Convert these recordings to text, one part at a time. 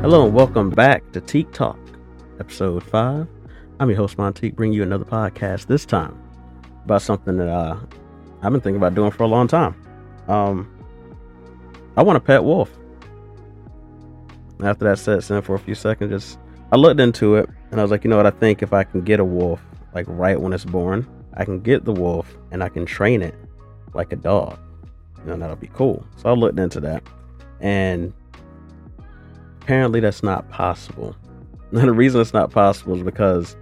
Hello and welcome back to Tique Talk, episode five. I'm your host Montique, bringing you another podcast. This time about something that uh, I've been thinking about doing for a long time. Um, I want a pet wolf. After that sets in for a few seconds, just I looked into it and I was like, you know what? I think if I can get a wolf like right when it's born, I can get the wolf and I can train it like a dog. You know, that'll be cool. So I looked into that, and apparently that's not possible. And the reason it's not possible is because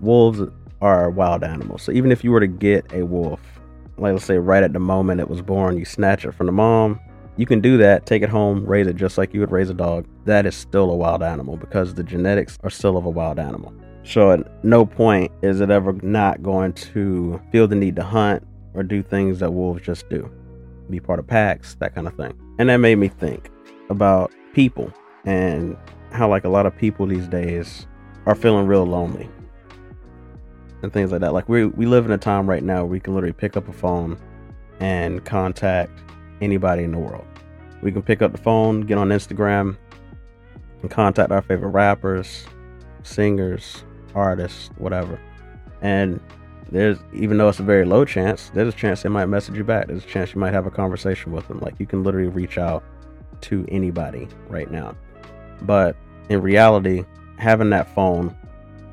wolves are wild animals. So even if you were to get a wolf, like let's say right at the moment it was born, you snatch it from the mom, you can do that, take it home, raise it just like you would raise a dog. That is still a wild animal because the genetics are still of a wild animal. So at no point is it ever not going to feel the need to hunt or do things that wolves just do. Be part of packs, that kind of thing. And that made me think about people and how like a lot of people these days are feeling real lonely and things like that. Like we we live in a time right now where we can literally pick up a phone and contact anybody in the world. We can pick up the phone, get on Instagram, and contact our favorite rappers, singers, artists, whatever. And there's even though it's a very low chance, there's a chance they might message you back. There's a chance you might have a conversation with them. Like you can literally reach out to anybody right now. But in reality, having that phone,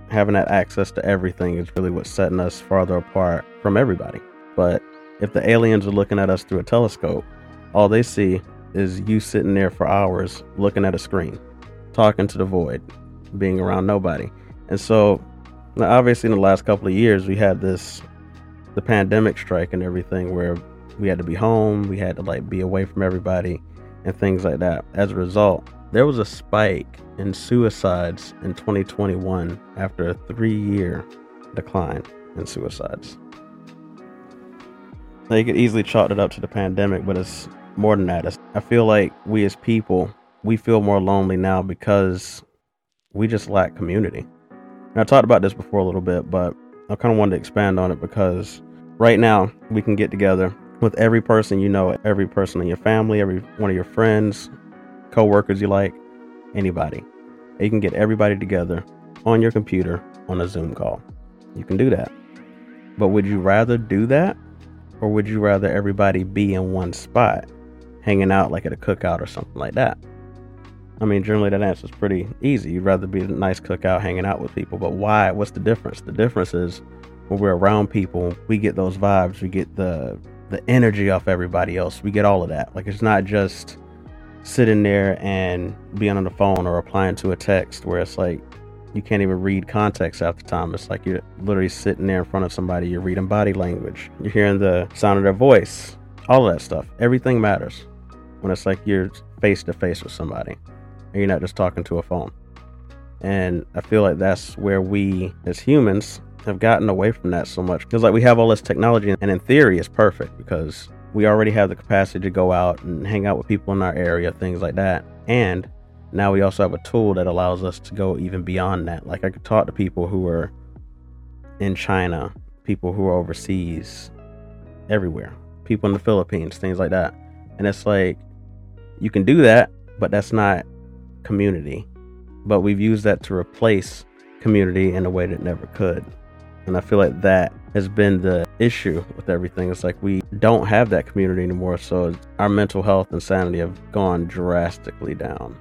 having that access to everything is really what's setting us farther apart from everybody. But if the aliens are looking at us through a telescope, all they see is you sitting there for hours looking at a screen, talking to the void, being around nobody. And so, obviously, in the last couple of years, we had this the pandemic strike and everything where we had to be home, we had to like be away from everybody and things like that. As a result, there was a spike in suicides in 2021 after a three year decline in suicides. They could easily chalk it up to the pandemic, but it's more than that. It's, I feel like we as people, we feel more lonely now because we just lack community. And I talked about this before a little bit, but I kind of wanted to expand on it because right now we can get together with every person you know, every person in your family, every one of your friends, co-workers you like, anybody. You can get everybody together on your computer on a Zoom call. You can do that. But would you rather do that or would you rather everybody be in one spot, hanging out like at a cookout or something like that? I mean, generally that answer is pretty easy. You'd rather be a nice cookout hanging out with people. But why? What's the difference? The difference is when we're around people, we get those vibes, we get the the energy off everybody else. We get all of that. Like it's not just sitting there and being on the phone or replying to a text where it's like you can't even read context half the time. It's like you're literally sitting there in front of somebody, you're reading body language, you're hearing the sound of their voice, all of that stuff. Everything matters when it's like you're face to face with somebody and you're not just talking to a phone. And I feel like that's where we as humans have gotten away from that so much because like we have all this technology and in theory it's perfect because we already have the capacity to go out and hang out with people in our area, things like that. And now we also have a tool that allows us to go even beyond that. Like I could talk to people who are in China, people who are overseas, everywhere, people in the Philippines, things like that. And it's like you can do that, but that's not community. But we've used that to replace community in a way that never could. And I feel like that has been the issue with everything. It's like we don't have that community anymore. So our mental health and sanity have gone drastically down.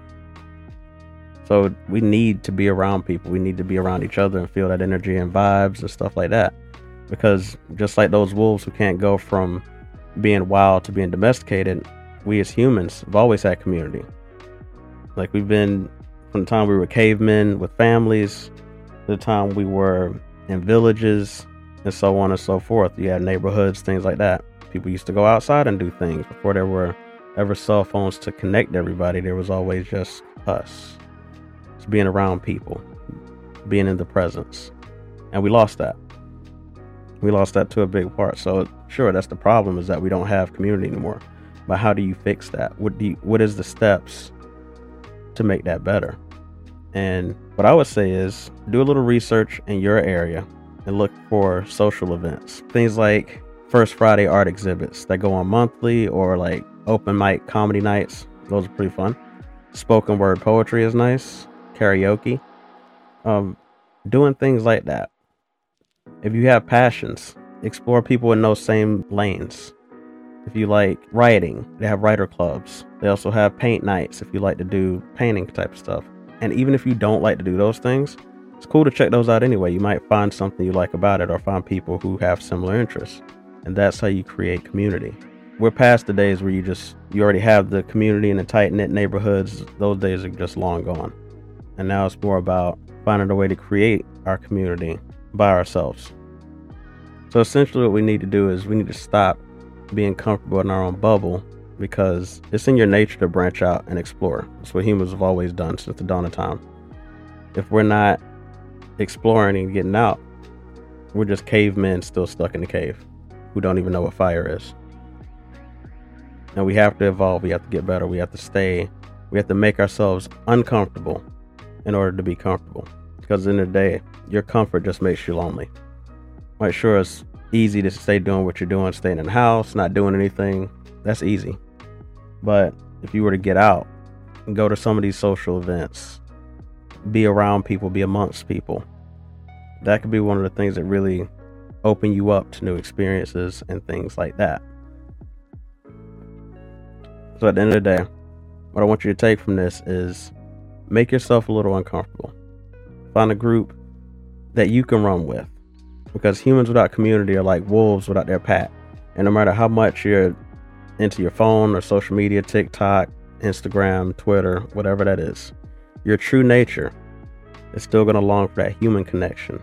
So we need to be around people. We need to be around each other and feel that energy and vibes and stuff like that. Because just like those wolves who can't go from being wild to being domesticated, we as humans have always had community. Like we've been from the time we were cavemen with families, to the time we were in villages, and so on and so forth. You had neighborhoods, things like that. People used to go outside and do things before there were ever cell phones to connect everybody. There was always just us, just being around people, being in the presence, and we lost that. We lost that to a big part. So sure, that's the problem is that we don't have community anymore. But how do you fix that? What do you, what is the steps to make that better? And what I would say is do a little research in your area and look for social events. Things like First Friday art exhibits that go on monthly or like open mic comedy nights. Those are pretty fun. Spoken word poetry is nice. Karaoke. Um, doing things like that. If you have passions, explore people in those same lanes. If you like writing, they have writer clubs. They also have paint nights if you like to do painting type stuff. And even if you don't like to do those things, it's cool to check those out anyway. You might find something you like about it or find people who have similar interests. And that's how you create community. We're past the days where you just you already have the community in the tight knit neighborhoods. Those days are just long gone. And now it's more about finding a way to create our community by ourselves. So essentially what we need to do is we need to stop being comfortable in our own bubble because it's in your nature to branch out and explore. That's what humans have always done since the dawn of time. If we're not exploring and getting out, we're just cavemen still stuck in the cave who don't even know what fire is. And we have to evolve, we have to get better, we have to stay, we have to make ourselves uncomfortable in order to be comfortable. Because in the, the day, your comfort just makes you lonely. Right, sure, it's easy to stay doing what you're doing, staying in the house, not doing anything. That's easy. But if you were to get out and go to some of these social events, be around people, be amongst people, that could be one of the things that really open you up to new experiences and things like that. So at the end of the day, what I want you to take from this is make yourself a little uncomfortable. Find a group that you can run with because humans without community are like wolves without their pack. And no matter how much you're into your phone or social media, TikTok, Instagram, Twitter, whatever that is, your true nature is still going to long for that human connection,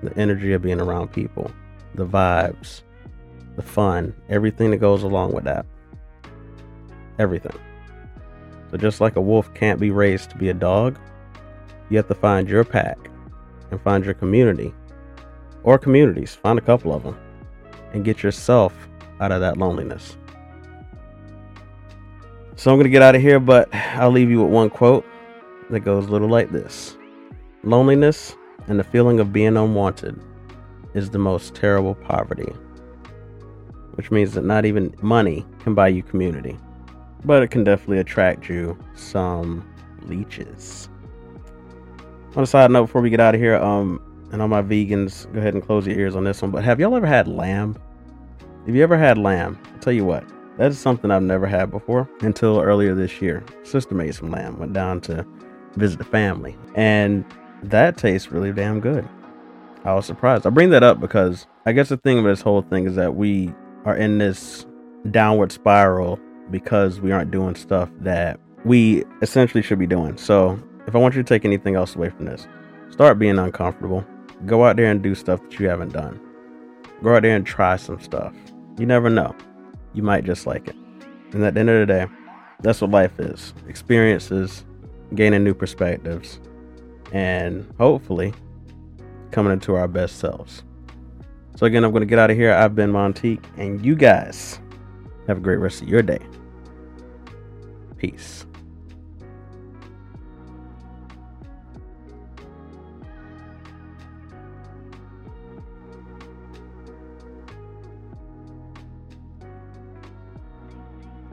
the energy of being around people, the vibes, the fun, everything that goes along with that. Everything. So, just like a wolf can't be raised to be a dog, you have to find your pack and find your community or communities, find a couple of them, and get yourself out of that loneliness. So I'm going to get out of here, but I'll leave you with one quote that goes a little like this Loneliness and the feeling of being unwanted is the most terrible poverty, which means that not even money can buy you community, but it can definitely attract you some leeches. On a side note, before we get out of here, um, and all my vegans, go ahead and close your ears on this one. But have y'all ever had lamb? Have you ever had lamb? I'll tell you what, that is something I've never had before until earlier this year. Sister made some lamb, went down to visit the family, and that tastes really damn good. I was surprised. I bring that up because I guess the thing of this whole thing is that we are in this downward spiral because we aren't doing stuff that we essentially should be doing. So, if I want you to take anything else away from this, start being uncomfortable. Go out there and do stuff that you haven't done. Go out there and try some stuff. You never know. You might just like it. And at the end of the day, that's what life is experiences, gaining new perspectives, and hopefully coming into our best selves. So, again, I'm going to get out of here. I've been Montique, and you guys have a great rest of your day. Peace.